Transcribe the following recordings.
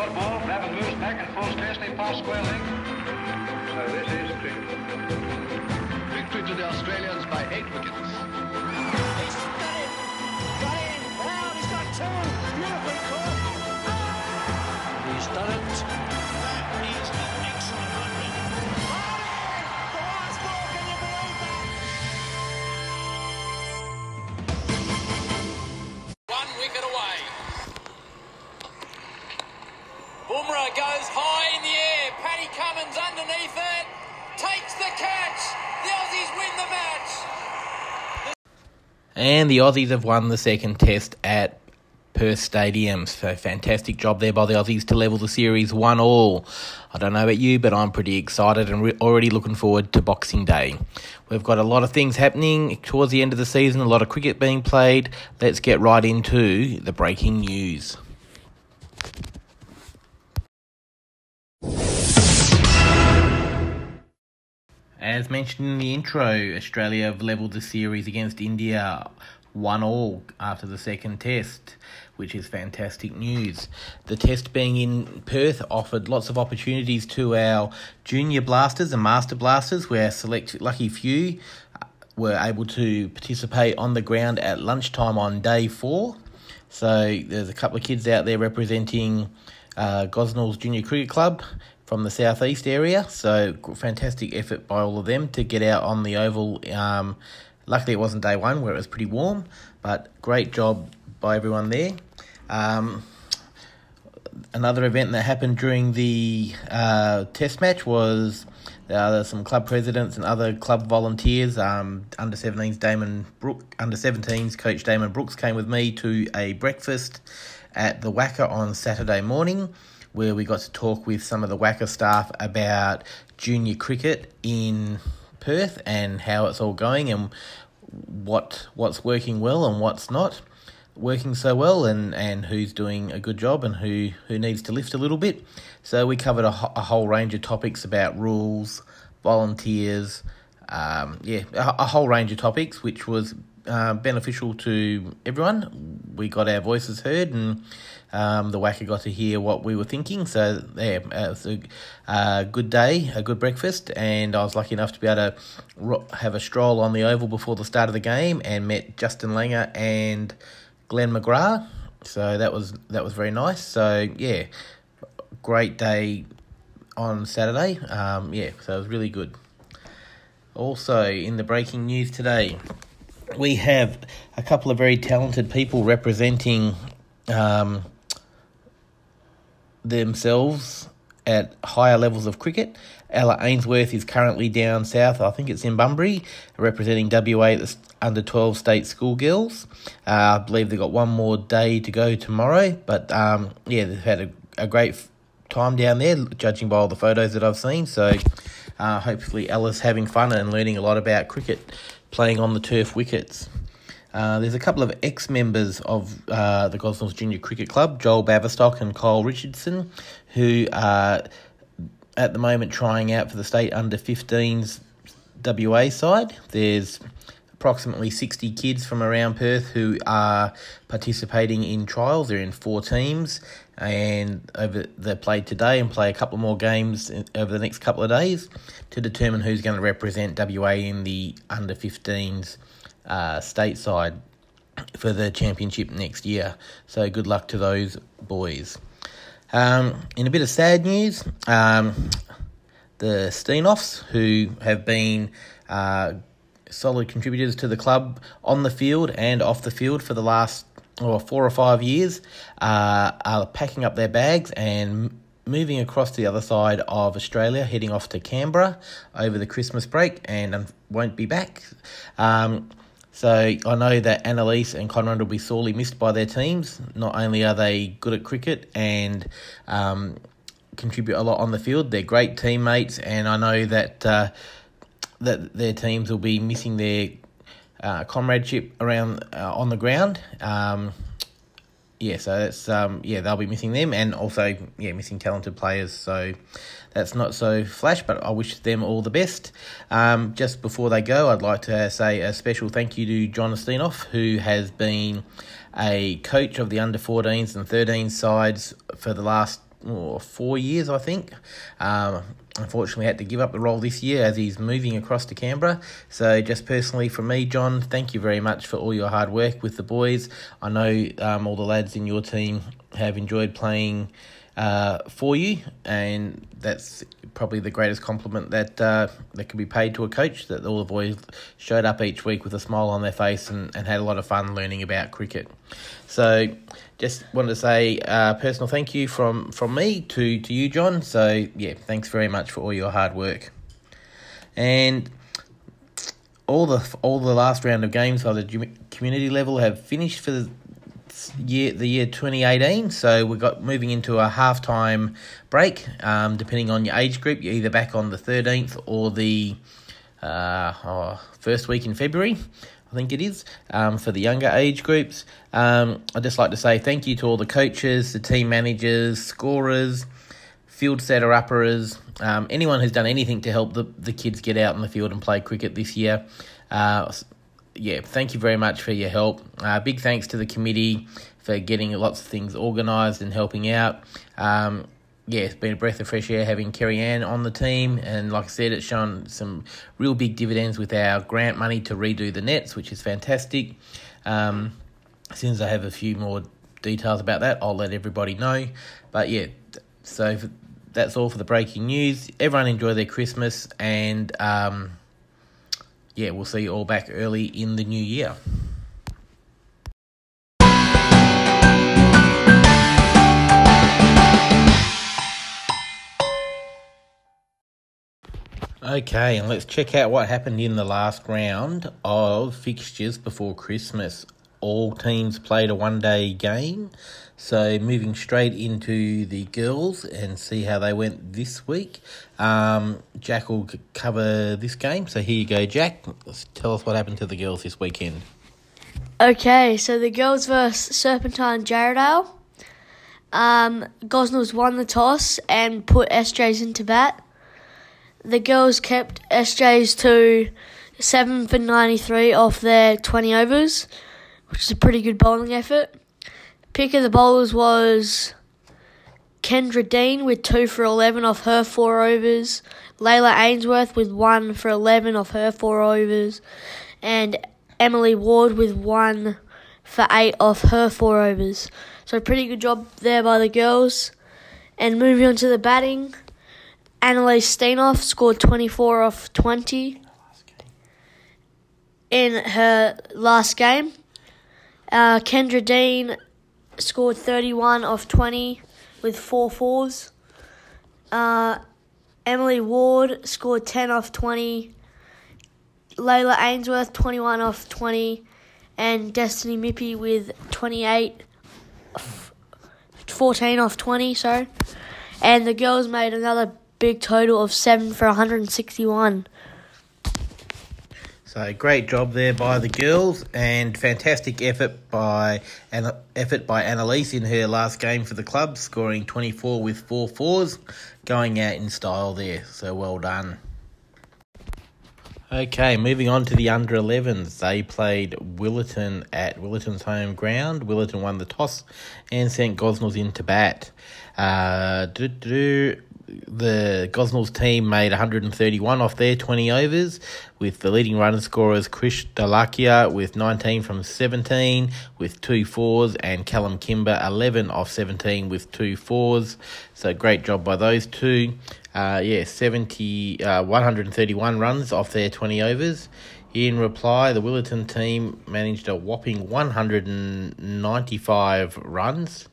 short ball. Rabbit moves back and falls fastly past square leg. So this is cricket. Victory to the Australians by eight wickets. He's got it. Got in. Loud. He's got two. Beautifully Goes high in the air. Paddy Cummins underneath it. Takes the catch. The Aussies win the match. And the Aussies have won the second test at Perth Stadium. So fantastic job there by the Aussies to level the series one all. I don't know about you, but I'm pretty excited and re- already looking forward to Boxing Day. We've got a lot of things happening towards the end of the season, a lot of cricket being played. Let's get right into the breaking news. As mentioned in the intro, Australia have levelled the series against India one all after the second test, which is fantastic news. The test being in Perth offered lots of opportunities to our junior blasters and master blasters, where select lucky few uh, were able to participate on the ground at lunchtime on day four. So there's a couple of kids out there representing uh, Gosnells Junior Cricket Club from the southeast area. So fantastic effort by all of them to get out on the oval. Um, luckily, it wasn't day one where it was pretty warm, but great job by everyone there. Um, another event that happened during the uh, test match was uh, some club presidents and other club volunteers. Um, under 17s Damon Brook, under 17s coach Damon Brooks came with me to a breakfast at the WACA on Saturday morning, where we got to talk with some of the WACA staff about junior cricket in Perth and how it's all going and what what's working well and what's not working so well and, and who's doing a good job and who, who needs to lift a little bit. So we covered a, a whole range of topics about rules, volunteers, um, yeah, a, a, whole range of topics, which was uh, beneficial to everyone. We got our voices heard and um, the WACA got to hear what we were thinking. So yeah, it was a, a good day, a good breakfast, and I was lucky enough to be able to ro- have a stroll on the oval before the start of the game and met Justin Langer and Glenn McGrath. So that was that was very nice. So yeah, great day on Saturday. Um, yeah, so it was really good. Also, in the breaking news today, we have a couple of very talented people representing um, themselves at higher levels of cricket. Ella Ainsworth is currently down south, I think it's in Bunbury, representing WA the under 12 state schoolgirls. Uh, I believe they've got one more day to go tomorrow, but um, yeah, they've had a, a great time down there, judging by all the photos that I've seen. So uh, hopefully Ella's having fun and learning a lot about cricket playing on the turf wickets. Uh, there's a couple of ex-members of uh, the Gosnells Junior Cricket Club, Joel Baverstock and Kyle Richardson, who are at the moment trying out for the state under 15s WA side. There's approximately 60 kids from around Perth who are participating in trials. They're in four teams and over they play today and play a couple more games over the next couple of days to determine who's going to represent WA in the under 15s uh, stateside for the championship next year. So good luck to those boys. Um, in a bit of sad news, um, the Steenoffs, who have been uh, solid contributors to the club on the field and off the field for the last or four or five years, uh, are packing up their bags and moving across the other side of Australia, heading off to Canberra over the Christmas break, and um, won't be back. Um, so I know that Annalise and Conrad will be sorely missed by their teams. Not only are they good at cricket and um, contribute a lot on the field, they're great teammates, and I know that uh, that their teams will be missing their uh, comradeship around uh, on the ground. Um, yeah, so that's um, yeah they'll be missing them, and also yeah missing talented players. So that's not so flash, but I wish them all the best. Um, just before they go, I'd like to say a special thank you to John Steinoff, who has been a coach of the under 14s and 13s sides for the last oh, four years, I think. Um, unfortunately, had to give up the role this year as he's moving across to Canberra. So, just personally from me, John, thank you very much for all your hard work with the boys. I know um, all the lads in your team have enjoyed playing uh, for you, and that's probably the greatest compliment that uh, that could be paid to a coach. That all the boys showed up each week with a smile on their face and, and had a lot of fun learning about cricket. So, just wanted to say a personal thank you from from me to to you, John. So yeah, thanks very much for all your hard work, and all the all the last round of games by the community level have finished for the year the year 2018 so we got moving into a halftime break um, depending on your age group you're either back on the 13th or the uh, oh, first week in february I think it is, um, for the younger age groups. Um, I'd just like to say thank you to all the coaches, the team managers, scorers, field setter uppers, um, anyone who's done anything to help the, the kids get out in the field and play cricket this year. Uh, yeah, thank you very much for your help. Uh, big thanks to the committee for getting lots of things organised and helping out. Um, yeah, it's been a breath of fresh air having Kerry Ann on the team, and like I said, it's shown some real big dividends with our grant money to redo the nets, which is fantastic. Um, as soon as I have a few more details about that, I'll let everybody know. But yeah, so that's all for the breaking news. Everyone enjoy their Christmas, and um, yeah, we'll see you all back early in the new year. Okay, and let's check out what happened in the last round of fixtures before Christmas. All teams played a one day game. So, moving straight into the girls and see how they went this week. Um, Jack will cover this game. So, here you go, Jack. Let's tell us what happened to the girls this weekend. Okay, so the girls versus Serpentine Jarrahdale. Um, Gosnells won the toss and put SJs into bat the girls kept SJs to 7 for 93 off their 20 overs, which is a pretty good bowling effort. Pick of the bowlers was Kendra Dean with 2 for 11 off her 4 overs, Layla Ainsworth with 1 for 11 off her 4 overs, and Emily Ward with 1 for 8 off her 4 overs. So, pretty good job there by the girls. And moving on to the batting. Annalise Steinoff scored 24 off 20 in her last game. Uh, Kendra Dean scored 31 off 20 with four fours. Uh, Emily Ward scored 10 off 20. Layla Ainsworth 21 off 20. And Destiny Mippy with 28, 14 off 20, sorry. And the girls made another big total of seven for 161. So great job there by the girls, and fantastic effort by an effort by Annalise in her last game for the club, scoring 24 with four fours, going out in style there. So well done. Okay, moving on to the under 11s. They played Willetton at Willetton's home ground. Willetton won the toss and sent Gosnells into bat. Uh, the Gosnells team made 131 off their 20 overs, with the leading run scorers Chris Dalakia with 19 from 17 with two fours, and Callum Kimber 11 off 17 with two fours. So great job by those two. Uh, yeah, 70, uh, 131 runs off their 20 overs. In reply, the Willetton team managed a whopping 195 runs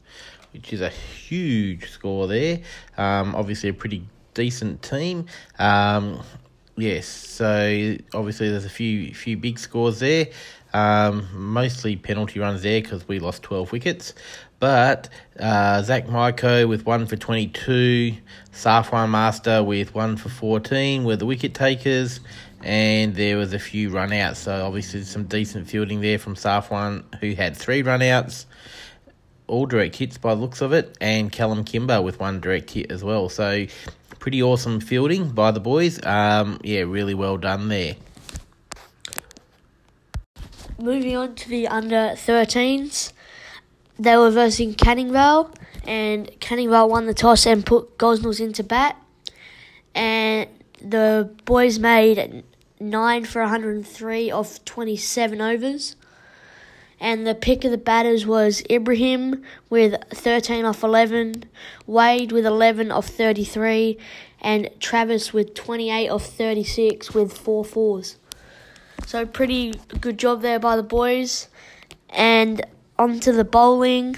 which is a huge score there. Um, obviously, a pretty decent team. Um, yes, so obviously there's a few few big scores there. Um, mostly penalty runs there because we lost 12 wickets. But uh, Zach Maiko with one for 22, Safwan Master with one for 14 were the wicket takers. And there was a few run outs, so obviously some decent fielding there from Safwan, who had three run outs all direct hits by looks of it, and Callum Kimber with one direct hit as well. So pretty awesome fielding by the boys. Um, yeah, really well done there. Moving on to the under 13s. they were versing Canning Vale, and Canning Vale won the toss and put Gosnells into bat. And the boys made nine for 103 off 27 overs. And the pick of the batters was Ibrahim with 13 off 11, Wade with 11 off 33, and Travis with 28 off 36 with four fours. So, pretty good job there by the boys. And onto the bowling,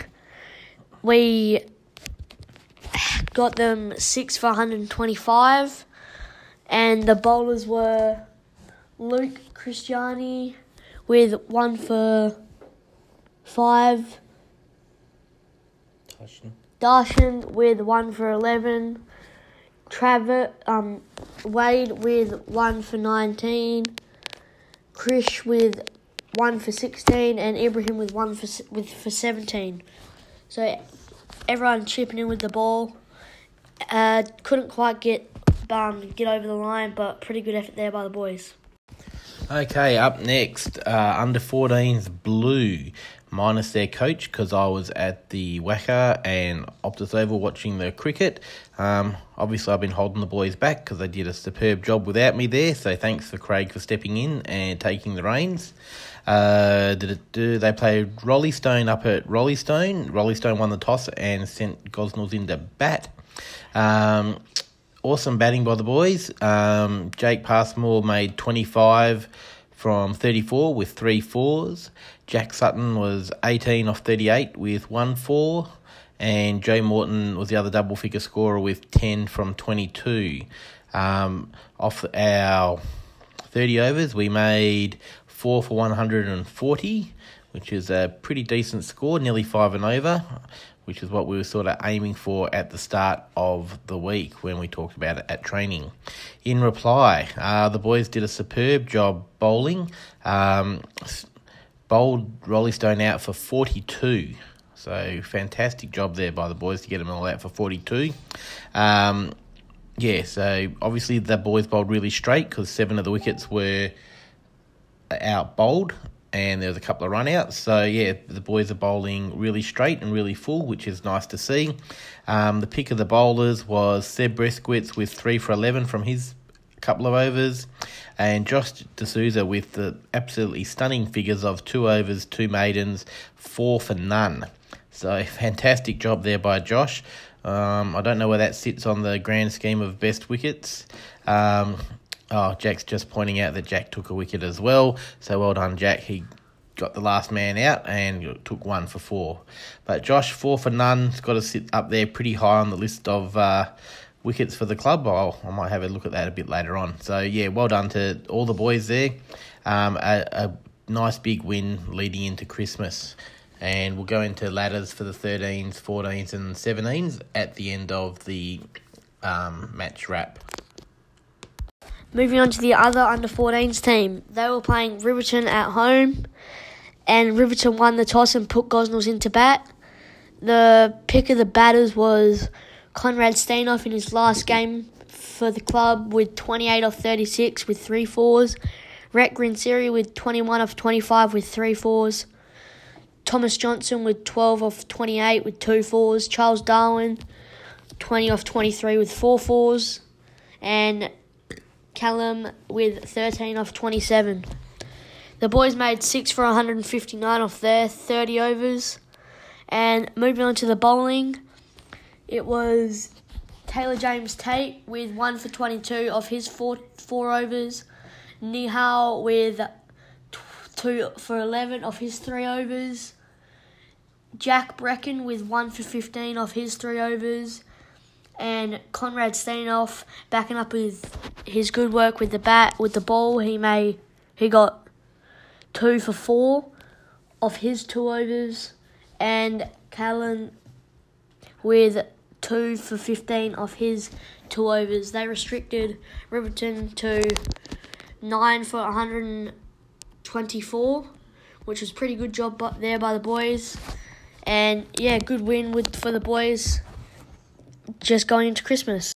we got them 6 for 125, and the bowlers were Luke Christiani with 1 for 5. Darshan with 1 for 11. Travis, um, Wade with 1 for 19. Krish with 1 for 16. And Ibrahim with 1 for, with, for 17. So everyone chipping in with the ball. Uh, couldn't quite get um, get over the line, but pretty good effort there by the boys. Okay, up next, uh, under 14s Blue, minus their coach because I was at the WACA and Optus Oval watching the cricket. Um, obviously, I've been holding the boys back because they did a superb job without me there. So thanks for Craig for stepping in and taking the reins. Uh, did it do, they played Roleystone up at Roleystone. Roleystone won the toss and sent Gosnells into bat. Um, awesome batting by the boys. Um, Jake Passmore made 25 from 34 with three fours. Jack Sutton was 18 off 38 with one four. And Jay Morton was the other double figure scorer with 10 from 22. Um, off our 30 overs, we made 4 for 140, which is a pretty decent score, nearly 5 and over, which is what we were sort of aiming for at the start of the week when we talked about it at training. In reply, uh, the boys did a superb job bowling. Um, bowled Roleystone out for 42. So fantastic job there by the boys to get them all out for 42. Um, yeah, so obviously the boys bowled really straight because seven of the wickets were out bowled and there was a couple of run outs. So yeah, the boys are bowling really straight and really full, which is nice to see. Um, the pick of the bowlers was Seb Breskowitz with three for eleven from his couple of overs, and Josh D'Souza with the absolutely stunning figures of two overs, two maidens, four for none. So fantastic job there by Josh. Um, I don't know where that sits on the grand scheme of best wickets. Um, oh, Jack's just pointing out that Jack took a wicket as well. So well done, Jack. He got the last man out and took one for four. But Josh, four for none, has got to sit up there pretty high on the list of uh, wickets for the club. I'll, I might have a look at that a bit later on. So yeah, well done to all the boys there. Um, a, a nice big win leading into Christmas. And we'll go into ladders for the 13s, 14s, and 17s at the end of the um, match wrap. Moving on to the other under 14s team. They were playing Riverton at home, and Riverton won the toss and put Gosnells into bat. The pick of the batters was Conrad Steinoff in his last game for the club with 28 off 36 with three fours. Rhett Grinseri with 21 off 25 with three fours. Thomas Johnson with 12 off 28 with two fours. Charles Darwin 20 off 23 with four fours. And Callum with 13 off 27. The boys made 6 for 159 off their 30 overs. And moving on to the bowling, it was Taylor James Tate with 1 for 22 off his 4, four overs. Nihal with 2 for 11 off his 3 overs. Jack Brecken with 1 for 15 off his 3 overs and Conrad Steinoff backing up with his good work with the bat with the ball. He may he got two for four of his two overs, and Callan with two for fifteen of his two overs. They restricted Riverton to nine for one hundred and twenty-four, which was pretty good job there by the boys. And yeah, good win with for the boys just going into Christmas.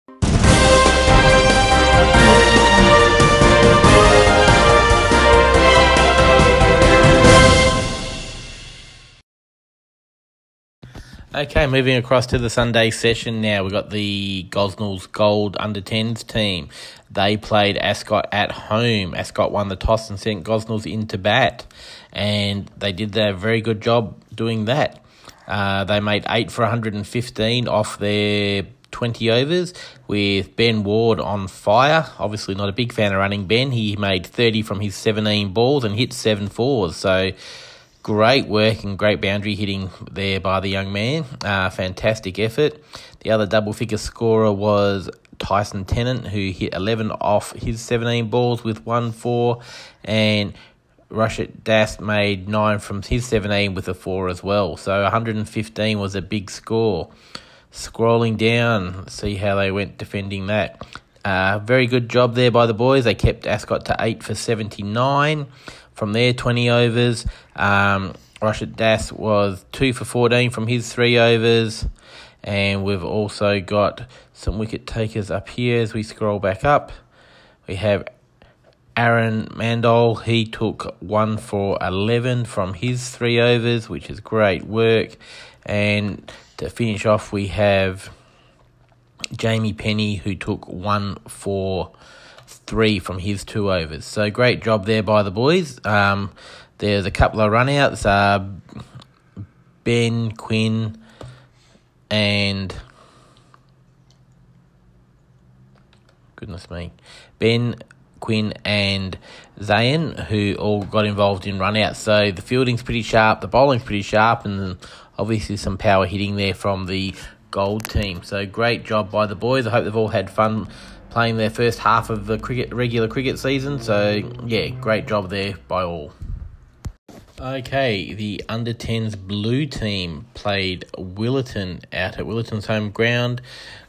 Okay, moving across to the Sunday session now. We've got the Gosnells Gold Under 10s team. They played Ascot at home. Ascot won the toss and sent Gosnells into bat, and they did a very good job doing that. Uh, they made 8 for 115 off their 20 overs with Ben Ward on fire. Obviously, not a big fan of running Ben. He made 30 from his 17 balls and hit seven fours. So, great work and great boundary hitting there by the young man. Uh, fantastic effort. The other double figure scorer was Tyson Tennant, who hit 11 off his 17 balls with 1 4. And Rashid Das made 9 from his 17 with a 4 as well. So 115 was a big score. Scrolling down, see how they went defending that. Uh, very good job there by the boys. They kept Ascot to 8 for 79 from their 20 overs. Um, Rashid Das was 2 for 14 from his 3 overs. And we've also got some wicket takers up here as we scroll back up. We have Aaron Mandol. He took 1 for 11 from his 3 overs, which is great work. And to finish off, we have Jamie Penny, who took one for three from his two overs. So great job there by the boys. Um, there's a couple of runouts. Uh, ben Quinn and goodness me, Ben Quinn and Zayn, who all got involved in runouts. So the fielding's pretty sharp, the bowling's pretty sharp, and obviously some power hitting there from the gold team. So great job by the boys. I hope they've all had fun playing their first half of the cricket regular cricket season. So yeah, great job there by all. Okay, the under 10s blue team played Willetton out at Willetton's home ground.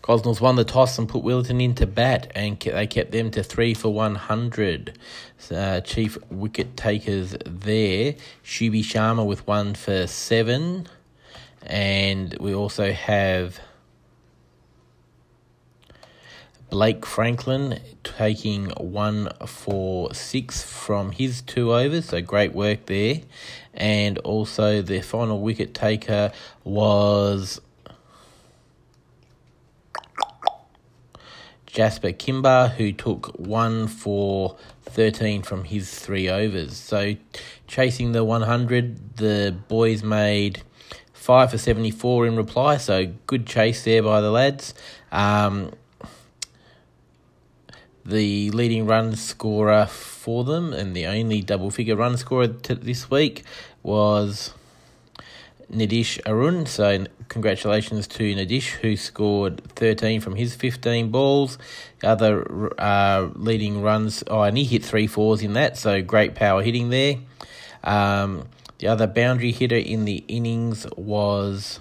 Gosnells won the toss and put Willetton into bat, and they kept them to three for 100. Uh, chief wicket takers there, Shubi Sharma with one for seven. And we also have Blake Franklin taking one for six from his two overs, so great work there. And also the final wicket taker was Jasper Kimber, who took one for 13 from his three overs. So chasing the 100, the boys made five for 74 in reply, so good chase there by the lads. Um, the leading run scorer for them and the only double figure run scorer t- this week was Nadish Arun. So, congratulations to Nadish, who scored 13 from his 15 balls. The other uh, leading runs, oh, and he hit three fours in that, so great power hitting there. Um, the other boundary hitter in the innings was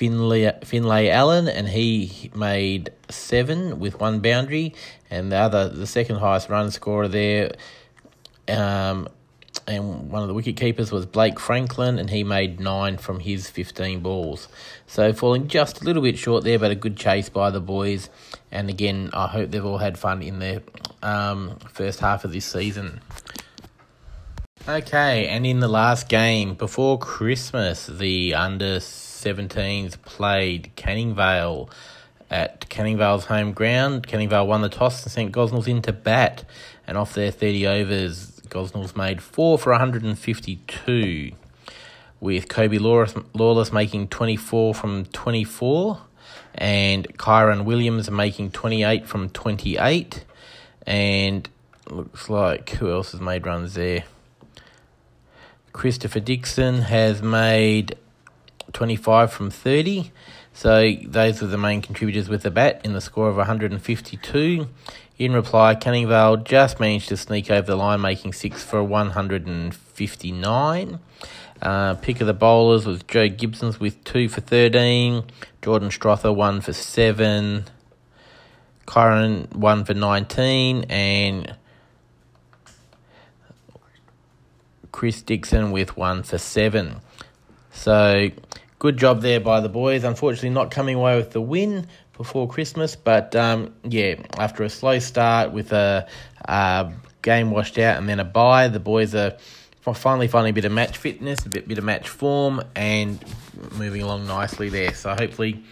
Finlay, Finlay Allen, and he made seven with one boundary. And the other, the second highest run scorer there, um, and one of the wicket keepers was Blake Franklin, and he made nine from his 15 balls. So falling just a little bit short there, but a good chase by the boys. And again, I hope they've all had fun in their um, first half of this season. Okay, and in the last game before Christmas, the under 17s played Canning Vale at Canning Vale's home ground. Canning Vale won the toss and sent Gosnells into bat, and off their 30 overs, Gosnells made 4 for 152, with Kobe Lawless, Lawless making 24 from 24, and Kyron Williams making 28 from 28, and looks like who else has made runs there? Christopher Dixon has made 25 from 30. So those were the main contributors with the bat in the score of 152. In reply, Canning Vale just managed to sneak over the line, making six for 159. Uh, pick of the bowlers was Joe Gibson's with two for 13. Jordan Strother, one for seven. Kyron, one for 19. And Chris Dixon with one for seven. So good job there by the boys. Unfortunately, not coming away with the win before Christmas, but um, yeah, after a slow start with a, a, game washed out and then a bye, the boys are finally finding a bit of match fitness, a bit bit of match form, and moving along nicely there. So hopefully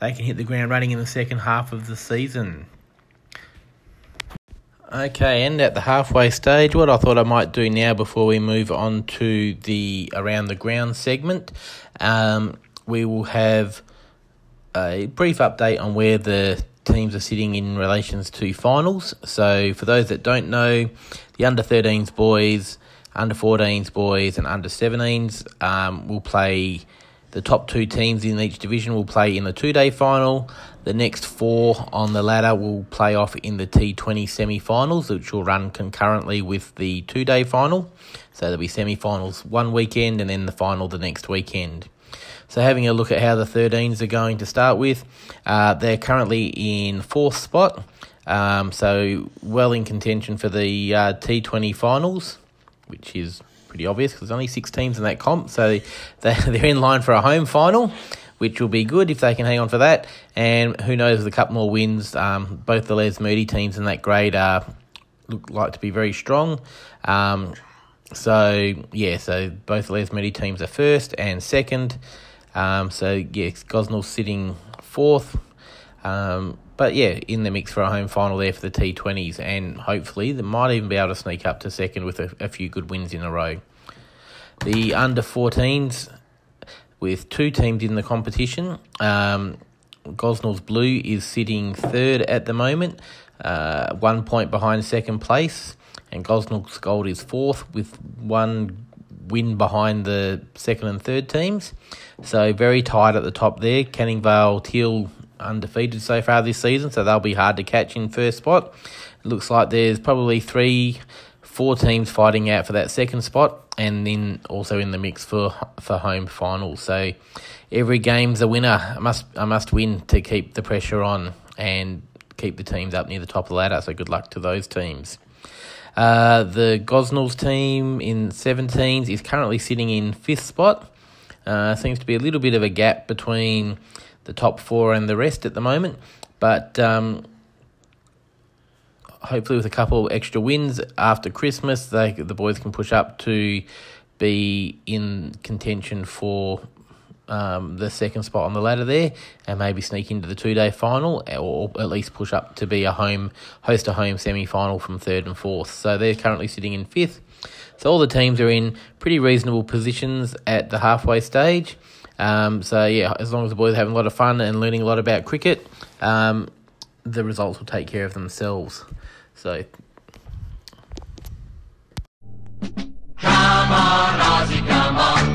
they can hit the ground running in the second half of the season. Okay, and at the halfway stage, what I thought I might do now before we move on to the around the ground segment, um, we will have a brief update on where the teams are sitting in relations to finals. So, for those that don't know, the under 13s boys, under 14s boys, and under 17s um, will play. The top two teams in each division will play in the two day final. The next four on the ladder will play off in the T20 semi finals, which will run concurrently with the two day final. So there'll be semi finals one weekend and then the final the next weekend. So, having a look at how the 13s are going to start with, uh, they're currently in fourth spot, um, so well in contention for the uh, T20 finals, which is pretty obvious because there's only six teams in that comp, so they're in line for a home final. Which will be good if they can hang on for that, and who knows with a couple more wins. Um, both the Lesmurdie teams in that grade are look like to be very strong. Um, so yeah, so both Lesmurdie teams are first and second. Um, so yeah, Gosnell's sitting fourth. Um, but yeah, in the mix for a home final there for the T20s, and hopefully they might even be able to sneak up to second with a, a few good wins in a row. The under 14s, with two teams in the competition, um, Gosnell's Blue is sitting third at the moment, uh, one point behind second place, and Gosnell's Gold is fourth with one win behind the second and third teams. So very tight at the top there. Canning Vale Teal undefeated so far this season, so they'll be hard to catch in first spot. It looks like there's probably three, four teams fighting out for that second spot, and then also in the mix for for home finals. So every game's a winner. I must I must win to keep the pressure on and keep the teams up near the top of the ladder. So good luck to those teams. Uh, the Gosnells team in 17s is currently sitting in fifth spot. Uh, seems to be a little bit of a gap between the top four and the rest at the moment, but um, hopefully with a couple extra wins after Christmas, they the boys can push up to be in contention for um, the second spot on the ladder there, and maybe sneak into the two day final, or at least push up to be a home host a home semi final from third and fourth. So they're currently sitting in fifth. So all the teams are in pretty reasonable positions at the halfway stage. Um, so yeah, as long as the boys are having a lot of fun and learning a lot about cricket, um, the results will take care of themselves. So. Come on, come on,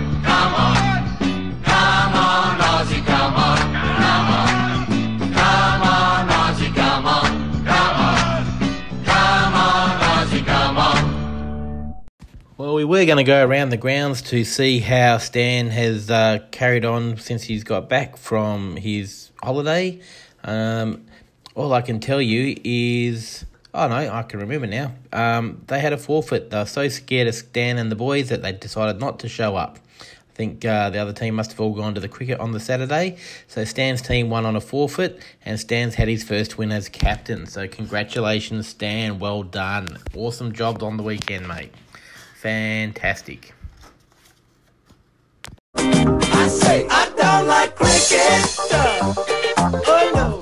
we were going to go around the grounds to see how Stan has uh, carried on since he's got back from his holiday. Um, all I can tell you is, oh no, I can remember now. Um, they had a forfeit. They were so scared of Stan and the boys that they decided not to show up. I think uh, the other team must have all gone to the cricket on the Saturday. So Stan's team won on a forfeit, and Stan's had his first win as captain. So congratulations, Stan. Well done. Awesome job on the weekend, mate. Fantastic. I say I don't like cricket. Oh no.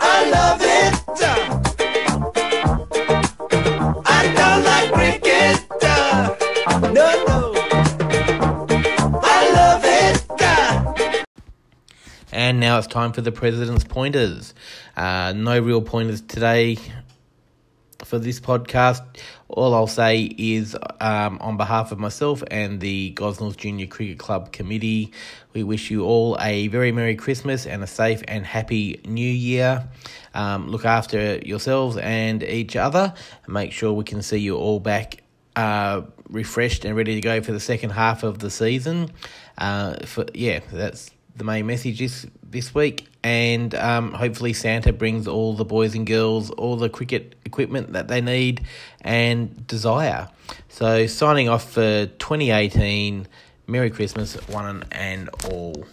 I love it. I don't like cricket. No, no. I love it. And now it's time for the President's Pointers. Uh, no real pointers today for this podcast. All I'll say is, um, on behalf of myself and the Gosnells Junior Cricket Club Committee, we wish you all a very Merry Christmas and a safe and happy New Year. Um, look after yourselves and each other. And make sure we can see you all back uh, refreshed and ready to go for the second half of the season. Uh, for yeah, that's the main message this this week, and um, hopefully Santa brings all the boys and girls all the cricket equipment that they need and desire. So signing off for 2018. Merry Christmas, one and all.